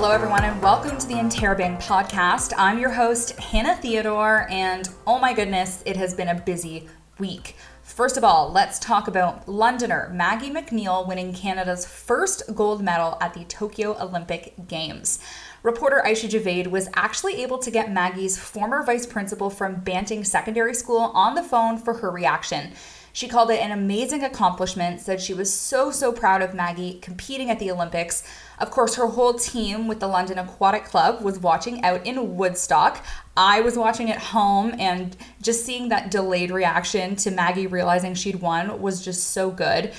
Hello, everyone, and welcome to the Interrobang podcast. I'm your host, Hannah Theodore, and oh my goodness, it has been a busy week. First of all, let's talk about Londoner Maggie Mac Neil winning Canada's first gold medal at the Tokyo Olympic Games. Reporter Aisha Javaid was actually able to get Maggie's former vice principal from Banting Secondary School on the phone for her reaction. She called it an amazing accomplishment, said she was so, so proud of Maggie competing at the Olympics. Of course, her whole team with the London Aquatic Club was watching out in Woodstock. I was watching at home, and just seeing that delayed reaction to Maggie realizing she'd won was just so good.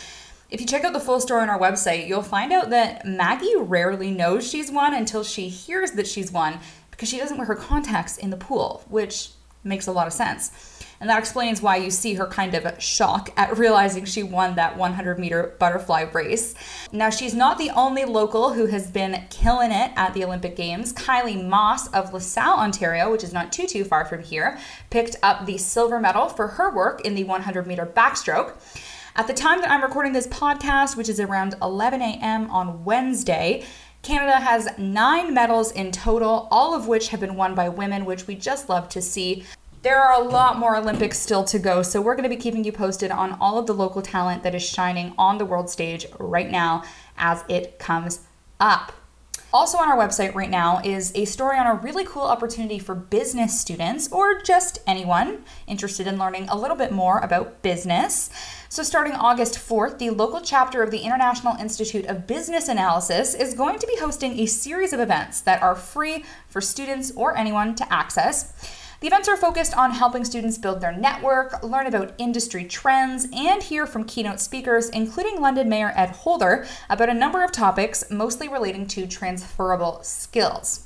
If you check out the full story on our website, you'll find out that Maggie rarely knows she's won until she hears that she's won because she doesn't wear her contacts in the pool, which makes a lot of sense. And that explains why you see her kind of shock at realizing she won that 100 meter butterfly race. Now, she's not the only local who has been killing it at the Olympic Games. Kylie Masse of LaSalle, Ontario, which is not too, too far from here, picked up the silver medal for her work in the 100 meter backstroke. At the time that I'm recording this podcast, which is around 11 a.m. on Wednesday, Canada has nine medals in total, all of which have been won by women, which we just love to see. There are a lot more Olympics still to go, so we're going to be keeping you posted on all of the local talent that is shining on the world stage right now as it comes up. Also, on our website right now is a story on a really cool opportunity for business students or just anyone interested in learning a little bit more about business. So, starting August 4th, the local chapter of the International Institute of Business Analysis is going to be hosting a series of events that are free for students or anyone to access. The events are focused on helping students build their network, learn about industry trends, and hear from keynote speakers, including London Mayor Ed Holder, about a number of topics, mostly relating to transferable skills.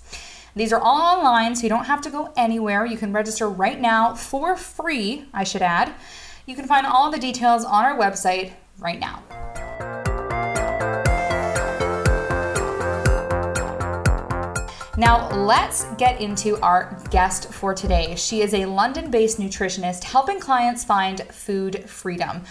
These are all online, so you don't have to go anywhere. You can register right now for free, I should add. You can find all the details on our website right now. Now, let's get into our guest for today. She is a London based nutritionist helping clients find food freedom.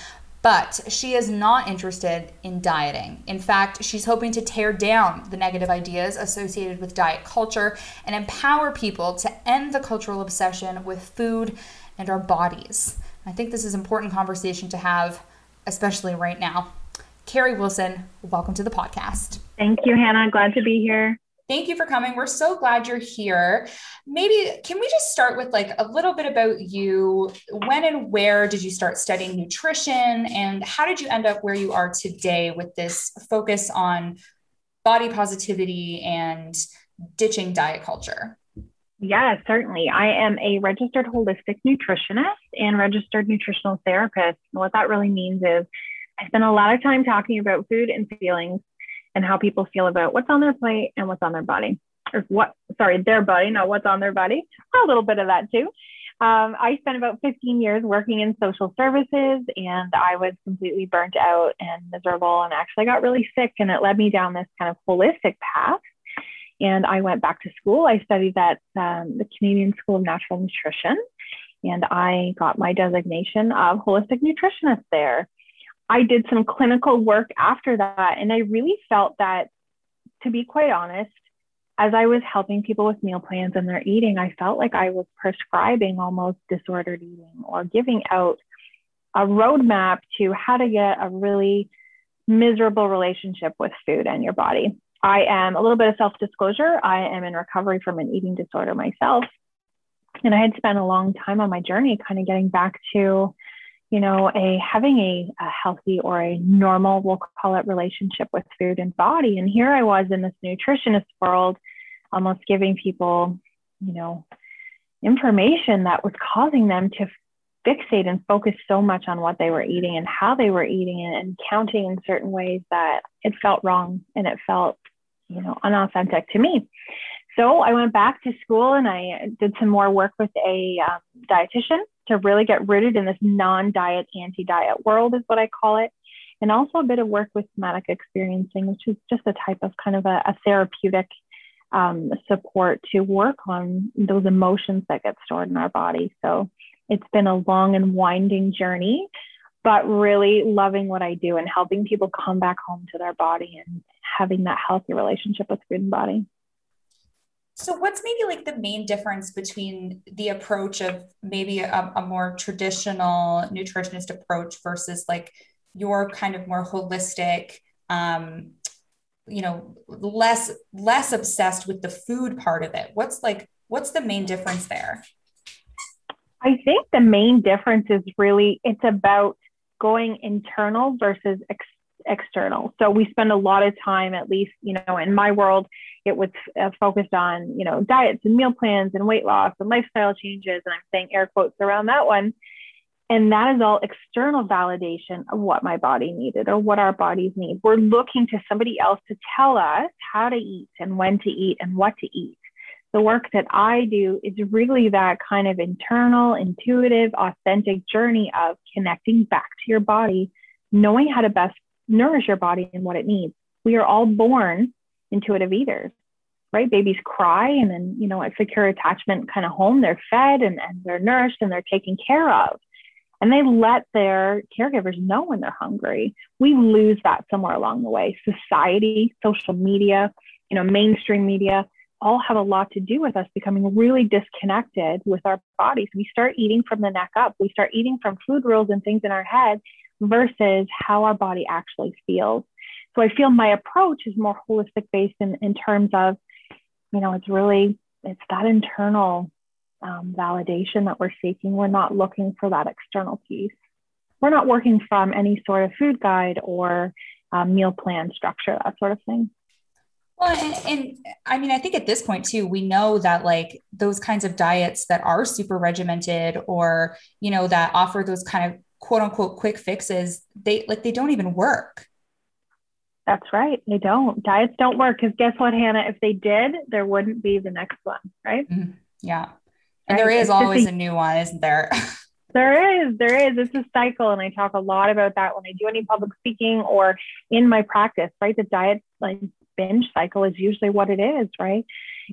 But she is not interested in dieting. In fact, she's hoping to tear down the negative ideas associated with diet culture and empower people to end the cultural obsession with food and our bodies. I think this is an important conversation to have, especially right now. Karri Wilson, welcome to the podcast. Thank you, Hannah. Glad to be here. Thank you for coming. We're so glad you're here. Maybe can we just start with like a little bit about you? When and where did you start studying nutrition and how did you end up where you are today with this focus on body positivity and ditching diet culture? Yeah, certainly. I am a registered holistic nutritionist and registered nutritional therapist. And what that really means is I spend a lot of time talking about food and feelings and how people feel about what's on their plate and what's on their body. Or what sorry their body not what's on their body. A little bit of that too. Um, i spent about 15 years working in social services and i was completely burnt out and miserable and actually got really sick and it led me down this kind of holistic path. And i went back to school. I studied at um, the canadian school of natural nutrition and i got my designation of holistic nutritionist there I did some clinical work after that. And I really felt that, to be quite honest, as I was helping people with meal plans and their eating, I felt like I was prescribing almost disordered eating or giving out a roadmap to how to get a really miserable relationship with food and your body. I am a little bit of self disclosure. I am in recovery from an eating disorder myself. And I had spent a long time on my journey kind of getting back to you know, a having a, a, healthy or a normal, we'll call it relationship with food and body. And here I was in this nutritionist world, almost giving people, you know, information that was causing them to fixate and focus so much on what they were eating and how they were eating it and counting in certain ways that it felt wrong and it felt, you know, unauthentic to me. So I went back to school and I did some more work with a um, dietitian to really get rooted in this non-diet, anti-diet world is what I call it. And also a bit of work with somatic experiencing, which is just a type of kind of a, a therapeutic um, support to work on those emotions that get stored in our body. So it's been a long and winding journey, but really loving what I do and helping people come back home to their body and having that healthy relationship with food and body. So, what's maybe like the main difference between the approach of maybe a, a, more traditional nutritionist approach versus like your kind of more holistic, um, you know, less less obsessed with the food part of it? What's like what's the main difference there? I think the main difference is really it's about going internal versus external. So we spend a lot of time, at least, you know, in my world, it was uh, focused on, you know, diets and meal plans and weight loss and lifestyle changes. And I'm saying air quotes around that one. And that is all external validation of what my body needed or what our bodies need. We're looking to somebody else to tell us how to eat and when to eat and what to eat. The work that I do is really that kind of internal, intuitive, authentic journey of connecting back to your body, knowing how to best nourish your body and what it needs. We are all born intuitive eaters, right? Babies cry and then, you know, a secure attachment kind of home, they're fed and, and they're nourished and they're taken care of. And they let their caregivers know when they're hungry. We lose that somewhere along the way. Society, social media, you know, mainstream media, all have a lot to do with us becoming really disconnected with our bodies. We start eating from the neck up. We start eating from food rules and things in our head versus how our body actually feels. So I feel my approach is more holistic based in, in terms of, you know, it's really, it's that internal um, validation that we're seeking. We're not looking for that external piece. We're not working from any sort of food guide or um, meal plan structure, that sort of thing. Well, and, and, I mean, I think at this point too, we know that like those kinds of diets that are super regimented or, you know, that offer those kind of quote unquote quick fixes, they like they don't even work. That's right. They don't. Diets don't work because guess what, Hannah? If they did, there wouldn't be the next one, right? Mm-hmm. Yeah. And right? there is it's always a, a new one, isn't there? there is. There is. It's a cycle. And I talk a lot about that when I do any public speaking or in my practice, right? The diet like binge cycle is usually what it is, right?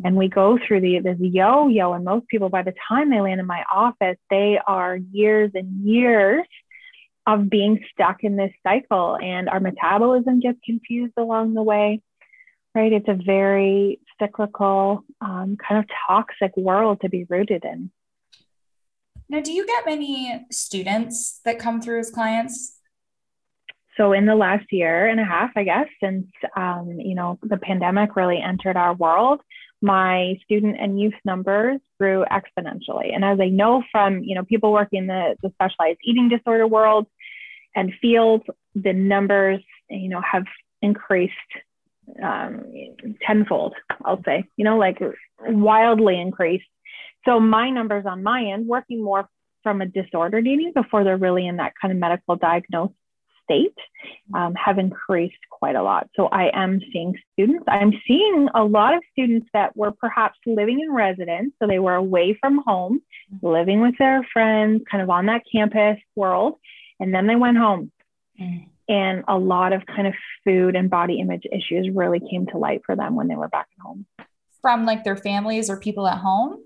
And we go through the this yo-yo, and most people, by the time they land in my office, they are years and years of being stuck in this cycle, and our metabolism gets confused along the way, right? It's a very cyclical, um, kind of toxic world to be rooted in. Now, do you get many students that come through as clients? so in the last year and a half i guess since um, you know the pandemic really entered our world my student and youth numbers grew exponentially. And as i know from you know people working in the, the specialized eating disorder world and field the numbers you know have increased um, tenfold i'll say you know like wildly increased. So my numbers on my end working more from a disordered eating before they're really in that kind of medical diagnosis state um, have increased quite a lot. So I am seeing students. I'm seeing a lot of students that were perhaps living in residence. So they were away from home, living with their friends, kind of on that campus world. And then they went home. Mm. And a lot of kind of food and body image issues really came to light for them when they were back at home. From like their families or people at home?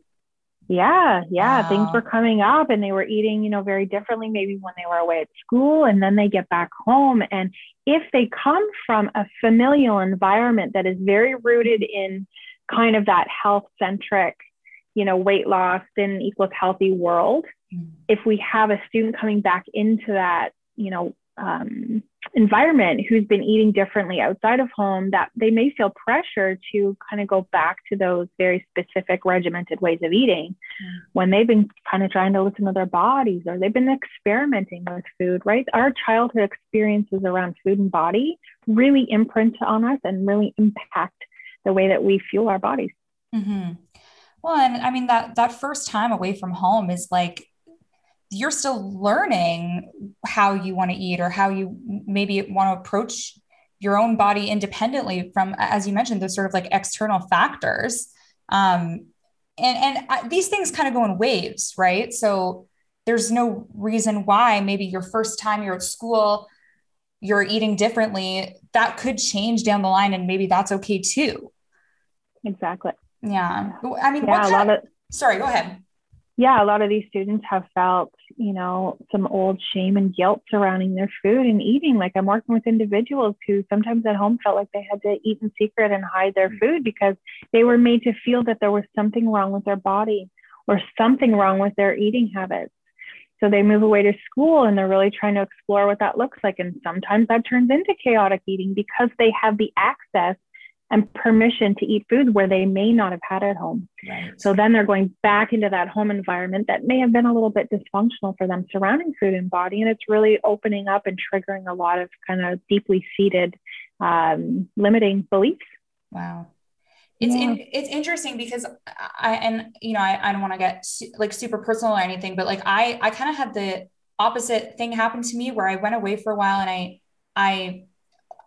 Yeah, yeah. Wow. Things were coming up and they were eating, you know, very differently, maybe when they were away at school and then they get back home. And if they come from a familial environment that is very rooted in kind of that health centric, you know, weight loss, thin equals healthy world, mm-hmm. if we have a student coming back into that, you know, um, environment who's been eating differently outside of home that they may feel pressure to kind of go back to those very specific regimented ways of eating mm. when they've been kind of trying to listen to their bodies or they've been experimenting with food right our childhood experiences around food and body really imprint on us and really impact the way that we fuel our bodies mm-hmm. well and i mean that that first time away from home is like you're still learning how you want to eat or how you maybe want to approach your own body independently from as you mentioned those sort of like external factors. Um, and and I, these things kind of go in waves right? So there's no reason why maybe your first time you're at school you're eating differently that could change down the line and maybe that's okay too. Exactly. Yeah. I mean yeah, a lot of, sorry go ahead yeah, a lot of these students have felt, you know, some old shame and guilt surrounding their food and eating. Like I'm working with individuals who sometimes at home felt like they had to eat in secret and hide their mm. food because they were made to feel that there was something wrong with their body or something wrong with their eating habits. So they move away to school and they're really trying to explore what that looks like. And sometimes that turns into chaotic eating because they have the access and permission to eat food where they may not have had at home. Right. So then they're going back into that home environment that may have been a little bit dysfunctional for them surrounding food and body. And it's really opening up and triggering a lot of kind of deeply seated um, limiting beliefs. Wow. It's yeah. in, it's interesting because I and you know I, I don't want to get su- like super personal or anything, but like I I kind of had the opposite thing happen to me where I went away for a while and I I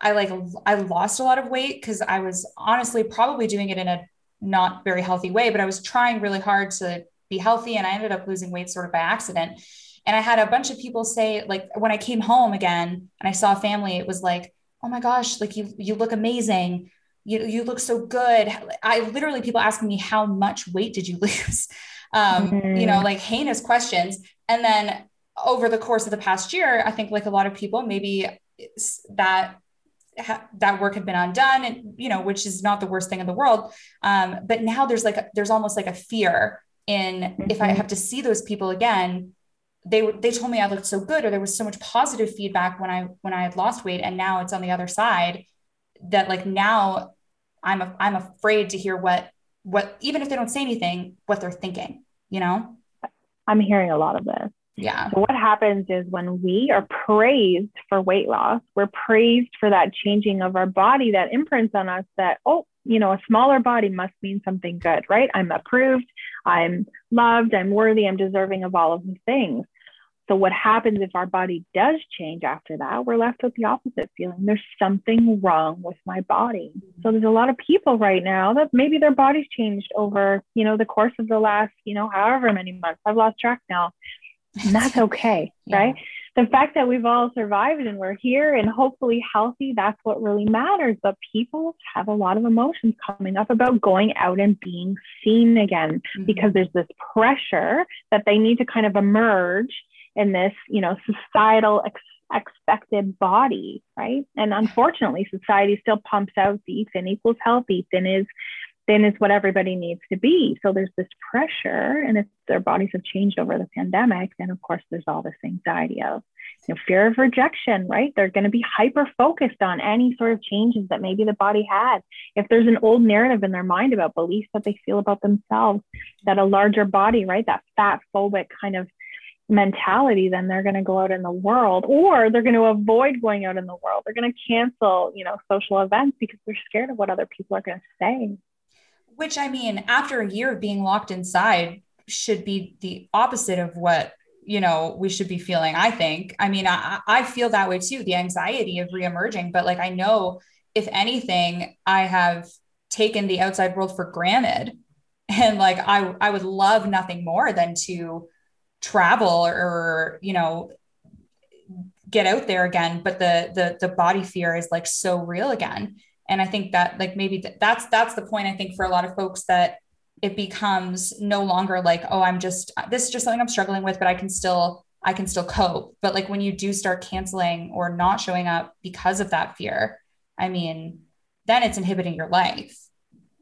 I like I lost a lot of weight because I was honestly probably doing it in a not very healthy way, but I was trying really hard to be healthy and I ended up losing weight sort of by accident. And I had a bunch of people say, like when I came home again and I saw family, it was like, oh my gosh, like you you look amazing. You, you look so good. I literally people asking me how much weight did you lose? Um, mm-hmm. you know, like heinous questions. And then over the course of the past year, I think like a lot of people, maybe that ha- that work had been undone and you know which is not the worst thing in the world um, but now there's like a, there's almost like a fear in mm-hmm. if i mm-hmm. have to see those people again they were they told me i looked so good or there was so much positive feedback when i when i had lost weight and now it's on the other side that like now i'm a, i'm afraid to hear what what even if they don't say anything what they're thinking you know i'm hearing a lot of this yeah. So what happens is when we are praised for weight loss, we're praised for that changing of our body that imprints on us that, oh, you know, a smaller body must mean something good, right? I'm approved, I'm loved, I'm worthy, I'm deserving of all of these things. So what happens if our body does change after that? We're left with the opposite feeling. There's something wrong with my body. So there's a lot of people right now that maybe their body's changed over, you know, the course of the last, you know, however many months. I've lost track now and that's okay, yeah. right? The fact that we've all survived and we're here and hopefully healthy, that's what really matters. But people have a lot of emotions coming up about going out and being seen again mm-hmm. because there's this pressure that they need to kind of emerge in this, you know, societal ex- expected body, right? And unfortunately, society still pumps out the thin equals healthy, thin is thin is what everybody needs to be. So there's this pressure, and if their bodies have changed over the pandemic, then of course there's all this anxiety of you know, fear of rejection, right? They're going to be hyper focused on any sort of changes that maybe the body had. If there's an old narrative in their mind about beliefs that they feel about themselves, that a larger body, right, that fat phobic kind of mentality, then they're going to go out in the world or they're going to avoid going out in the world. They're going to cancel, you know, social events because they're scared of what other people are going to say. Which I mean, after a year of being locked inside, should be the opposite of what you know we should be feeling. I think. I mean, I, I feel that way too. The anxiety of reemerging, but like I know, if anything, I have taken the outside world for granted, and like I I would love nothing more than to travel or, you know get out there again but the the the body fear is like so real again and i think that like maybe th- that's that's the point i think for a lot of folks that it becomes no longer like oh i'm just this is just something i'm struggling with but i can still i can still cope but like when you do start canceling or not showing up because of that fear i mean then it's inhibiting your life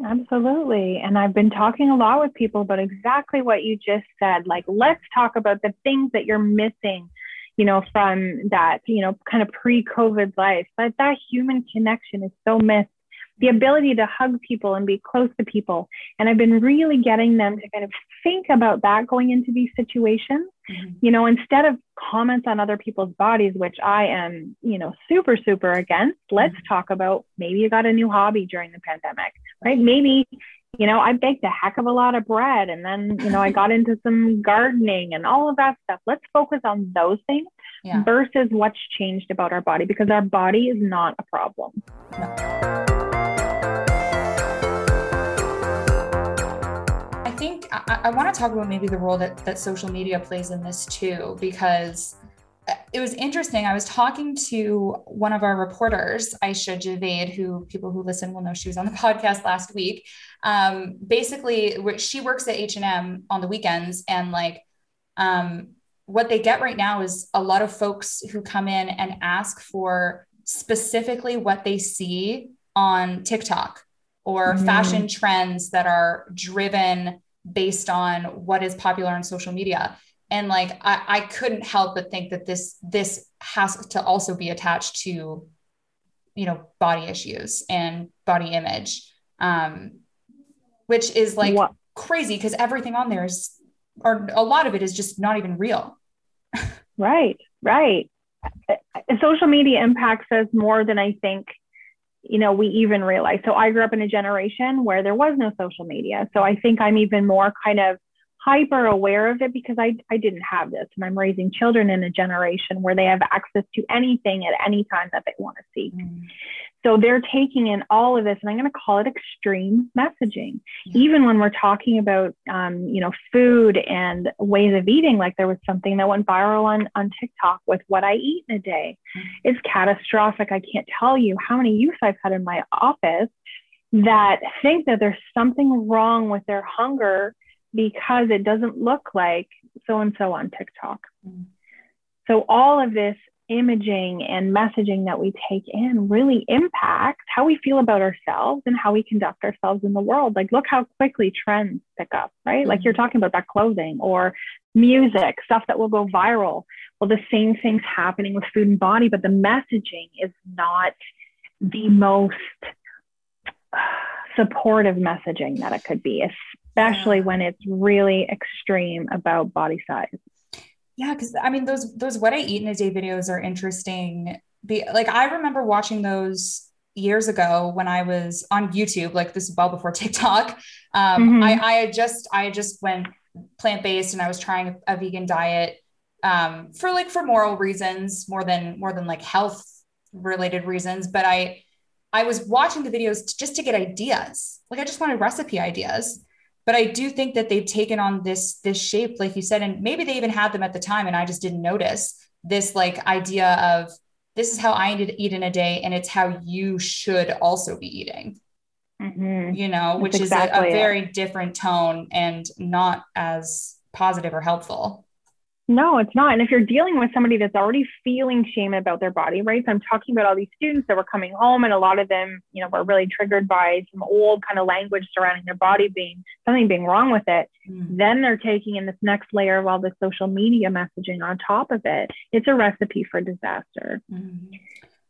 Absolutely. And I've been talking a lot with people about exactly what you just said. Like, let's talk about the things that you're missing you know, from that, you know, kind of pre-COVID life. But that human connection is so missed. The ability to hug people and be close to people. And I've been really getting them to kind of think about that going into these situations. Mm-hmm. You know, instead of comments on other people's bodies, which I am, you know, super, super against, let's mm-hmm. talk about maybe you got a new hobby during the pandemic, right? Maybe you know, I baked a heck of a lot of bread and then, you know, I got into some gardening and all of that stuff. Let's focus on those things yeah. versus what's changed about our body because our body is not a problem. I think I, I want to talk about maybe the role that, that social media plays in this too, because it was interesting. I was talking to one of our reporters, Aisha Javed, who people who listen will know she was on the podcast last week. Um, basically, she works at H and M on the weekends, and like, um, what they get right now is a lot of folks who come in and ask for specifically what they see on TikTok or mm. fashion trends that are driven based on what is popular on social media and like I, I couldn't help but think that this this has to also be attached to you know body issues and body image um which is like what? crazy because everything on there is or a lot of it is just not even real. Right right. Social media impacts us more than i think you know we even realize. So i grew up in a generation where there was no social media. So i think i'm even more kind of hyper aware of it because I, I didn't have this and I'm raising children in a generation where they have access to anything at any time that they want to see. Mm. So they're taking in all of this, and I'm going to call it extreme messaging. Yeah. Even when we're talking about, um, you know, food and ways of eating, like there was something that went viral on on TikTok with what I eat in a day. Mm. It's catastrophic. I can't tell you how many youth I've had in my office that think that there's something wrong with their hunger because it doesn't look like so and so on TikTok. Mm. So, all of this imaging and messaging that we take in really impacts how we feel about ourselves and how we conduct ourselves in the world. Like, look how quickly trends pick up, right? Mm-hmm. Like, you're talking about that clothing or music, stuff that will go viral. Well, the same thing's happening with food and body, but the messaging is not the most supportive messaging that it could be, especially when it's really extreme about body size. Yeah, because I mean those those what I eat in a day videos are interesting. Be like I remember watching those years ago when I was on YouTube, like this is well before TikTok. Um, mm-hmm. I, I had just I just went plant based and I was trying a vegan diet um, for like for moral reasons more than more than like health related reasons. But I I was watching the videos just to get ideas. Like I just wanted recipe ideas but i do think that they've taken on this this shape like you said and maybe they even had them at the time and i just didn't notice this like idea of this is how i need to eat in a day and it's how you should also be eating mm-hmm. you know which That's is a, a very it. different tone and not as positive or helpful no, it's not. And if you're dealing with somebody that's already feeling shame about their body, right? So I'm talking about all these students that were coming home and a lot of them, you know, were really triggered by some old kind of language surrounding their body being something being wrong with it. Mm-hmm. Then they're taking in this next layer of all the social media messaging on top of it. It's a recipe for disaster. Mm-hmm.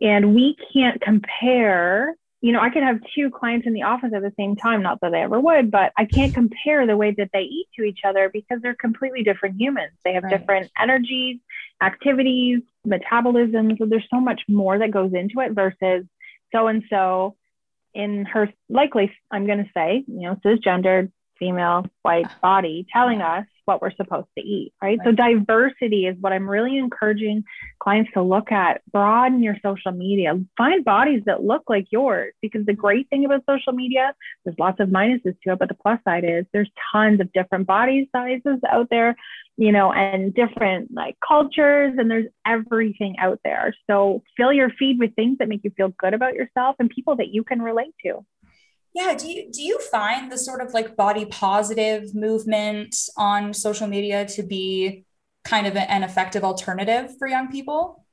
And we can't compare you know, I could have two clients in the office at the same time, not that I ever would, but I can't compare the way that they eat to each other because they're completely different humans. They have right. different energies, activities, metabolisms. So there's so much more that goes into it versus so and so in her likely, I'm going to say, you know, cisgendered female white body telling us what we're supposed to eat, right? right? So diversity is what I'm really encouraging clients to look at. Broaden your social media. Find bodies that look like yours because the great thing about social media, there's lots of minuses to it, but the plus side is there's tons of different body sizes out there, you know, and different like cultures and there's everything out there. So fill your feed with things that make you feel good about yourself and people that you can relate to. Yeah. Do you do you find the sort of like body positive movement on social media to be kind of an effective alternative for young people?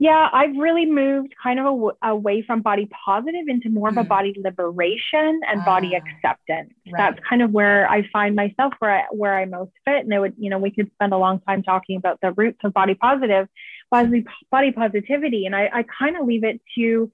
Yeah, I've really moved kind of a, away from body positive into more mm. of a mm. body liberation and uh, body acceptance. Right. That's kind of where I find myself where I, where I most fit. And it would, you know, we could spend a long time talking about the roots of body positive, body, body positivity. And I, I kind of leave it to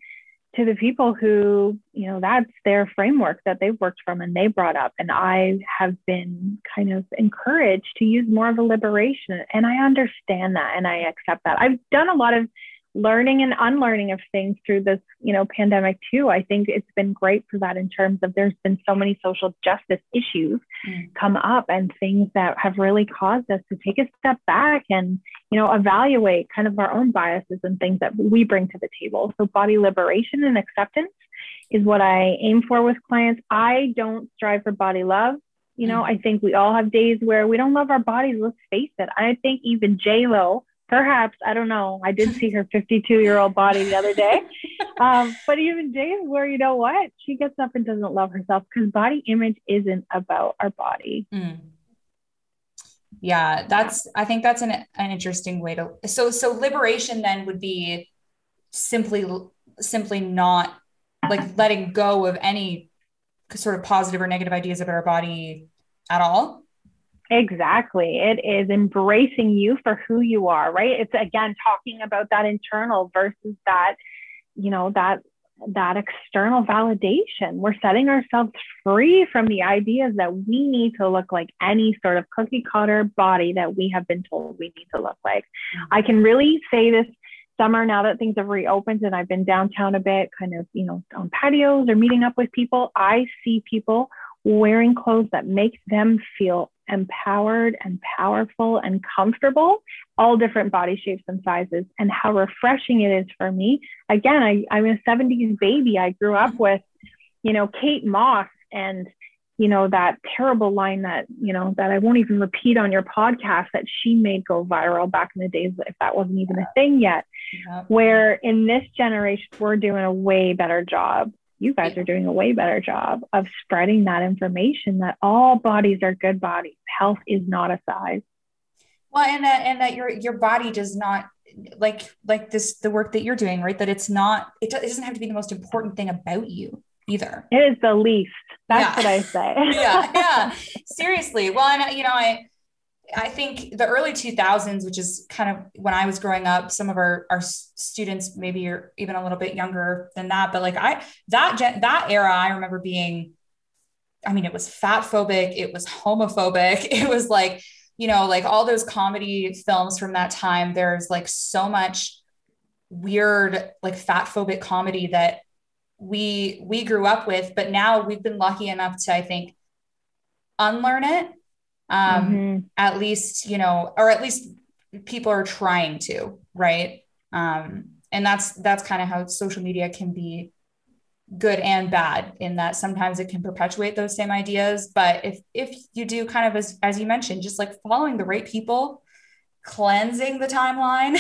to the people who, you know, that's their framework that they've worked from and they brought up. And I have been kind of encouraged to use more of a liberation. And I understand that and I accept that. I've done a lot of learning and unlearning of things through this you know pandemic too. I think it's been great for that in terms of there's been so many social justice issues mm. come up and things that have really caused us to take a step back and you know evaluate kind of our own biases and things that we bring to the table. So body liberation and acceptance is what i aim for with clients. I don't strive for body love. You know mm. i think we all have days where we don't love our bodies. Let's face it. I think even J.Lo perhaps I don't know. I did see her 52 year old body the other day, um, but even days where you know what she gets up and doesn't love herself because body image isn't about our body. Mm. Yeah, that's. I think that's an an interesting way to. So so liberation then would be simply simply not like letting go of any sort of positive or negative ideas about our body at all Exactly. It is embracing you for who you are, right? It's again talking about that internal versus that, you know, that that external validation. We're setting ourselves free from the ideas that we need to look like any sort of cookie cutter body that we have been told we need to look like. Mm-hmm. I can really say this summer now that things have reopened and I've been downtown a bit, kind of, you know, on patios or meeting up with people. I see people wearing clothes that make them feel empowered and powerful and comfortable, all different body shapes and sizes, and how refreshing it is for me. Again, I, I'm a 70s baby. I grew up mm-hmm. with, you know, Kate Moss and, you know, that terrible line that, you know, that I won't even repeat on your podcast that she made go viral back in the days if that wasn't even a thing yet. Where in this generation, we're doing a way better job you guys are doing a way better job of spreading that information that all bodies are good bodies. Health is not a size. Well, and that and that your your body does not like like this the work that you're doing, right? That it's not it, it doesn't have to be the most important thing about you either. It is the least. That's yeah. what I say. yeah, yeah. Seriously. Well, and you know, I I think the early 2000s, which is kind of when I was growing up, some of our, our students maybe are even a little bit younger than that. But like I, that, that era, I remember being, I mean, it was fat phobic, it was homophobic. It was like, you know, like all those comedy films from that time, there's like so much weird, like fat phobic comedy that we, we grew up with, but now we've been lucky enough to, I think, unlearn it um, mm-hmm. at least you know or at least people are trying to right? Um, and that's that's kind of how social media can be good and bad in that sometimes it can perpetuate those same ideas. But if if you do kind of as as you mentioned just like following the right people cleansing the timeline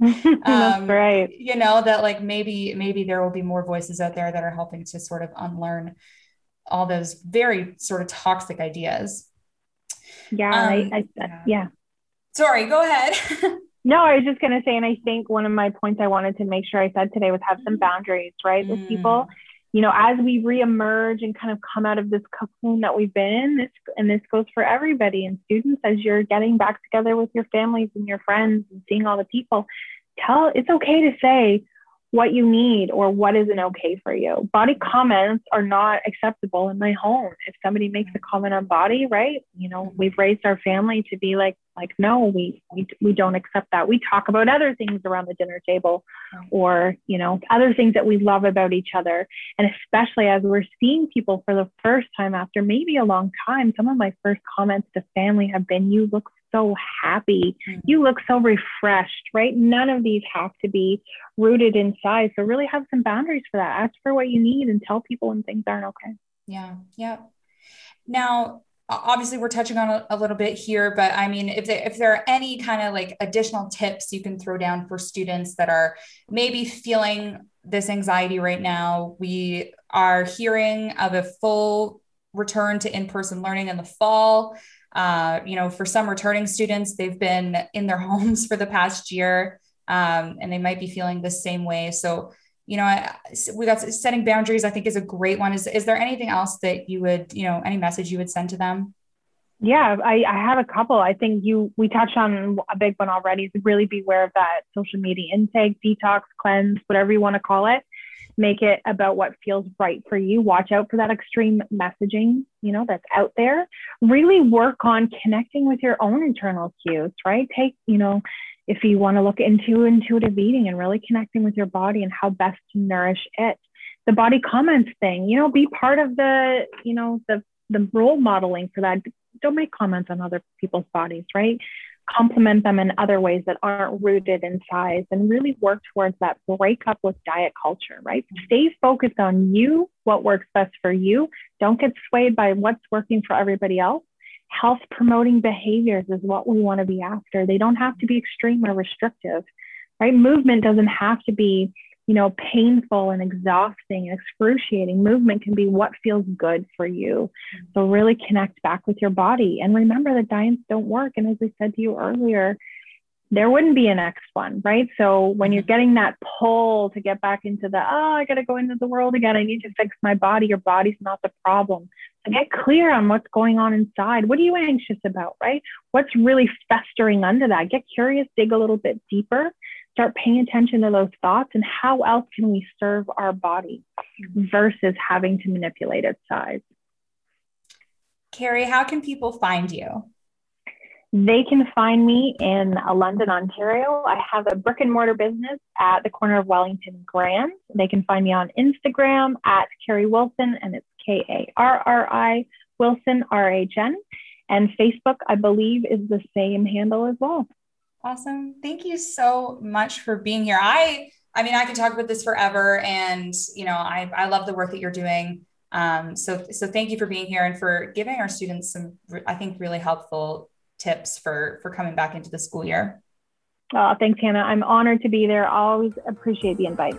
um, right. you know that like maybe maybe there will be more voices out there that are helping to sort of unlearn all those very sort of toxic ideas yeah, um, I, I, yeah. yeah. Sorry, go ahead. no, I was just going to say, and I think one of my points I wanted to make sure I said today was have some mm. boundaries, right, mm. with people. You know, as we reemerge and kind of come out of this cocoon that we've been in, this, and this goes for everybody and students as you're getting back together with your families and your friends and seeing all the people, tell it's okay to say, what you need or what isn't okay for you. Body comments are not acceptable in my home. If somebody makes a comment on body, right? You know, we've raised our family to be like, like, no, we, we, we don't accept that. We talk about other things around the dinner table or, you know, other things that we love about each other. And especially as we're seeing people for the first time after maybe a long time, some of my first comments to family have been, you look so happy. Mm-hmm. You look so refreshed, right? None of these have to be rooted in size. So really have some boundaries for that. Ask for what you need and tell people when things aren't okay. Yeah. Yeah. Now, obviously we're touching on a, a little bit here, but I mean, if there, if there are any kind of like additional tips you can throw down for students that are maybe feeling this anxiety right now, we are hearing of a full return to in-person learning in the fall. Uh, you know, for some returning students, they've been in their homes for the past year um, and they might be feeling the same way. So, you know, we got setting boundaries, I think is a great one. Is, is there anything else that you would, you know, any message you would send to them? Yeah, I, I have a couple. I think you we touched on a big one already. Is really beware of that social media intake, detox, cleanse, whatever you want to call it make it about what feels right for you. Watch out for that extreme messaging you know that's out there. Really work on connecting with your own internal cues right? Take you know if you want to look into intuitive eating and really connecting with your body and how best to nourish it. The body comments thing you know be part of the you know the the role modeling for that. Don't make comments on other people's bodies right complement them in other ways that aren't rooted in size and really work towards that breakup with diet culture, right? Stay focused on you, what works best for you. Don't get swayed by what's working for everybody else. health promoting behaviors is what we want to be after. They don't have to be extreme or restrictive, right? Movement doesn't have to be, you know, painful and exhausting and excruciating. Movement can be what feels good for you. So really connect back with your body and remember that diets don't work. And as I said to you earlier, there wouldn't be a next one, right? So when you're mm-hmm. getting that pull to get back into the, oh, I got to go into the world again, I need to fix my body, your body's not the problem. So get clear on what's going on inside. What are you anxious about, right? What's really festering under that? Get curious, dig a little bit deeper, start paying attention to those thoughts and how else can we serve our body versus having to manipulate its size. Karri, how can people find you? They can find me in uh, London, Ontario. I have a brick and mortar business at the corner of Wellington and Grand. They can find me on Instagram at Karri Wilson, and it's K A R R I Wilson, R H N. And Facebook, I believe, is the same handle as well. Awesome. Thank you so much for being here. I I mean, I could talk about this forever, and you know, I I love the work that you're doing. Um, so so thank you for being here and for giving our students some, I think, really helpful tips for for coming back into the school year. Oh, thanks, Hannah. I'm honored to be there. Always appreciate the invite.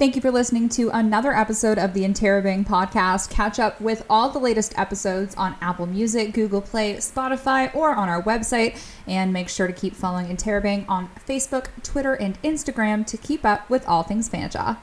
Thank you for listening to another episode of the Interrobang podcast. Catch up with all the latest episodes on Apple Music, Google Play, Spotify, or on our website. And make sure to keep following Interrobang on Facebook, Twitter, and Instagram to keep up with all things Fanshawe.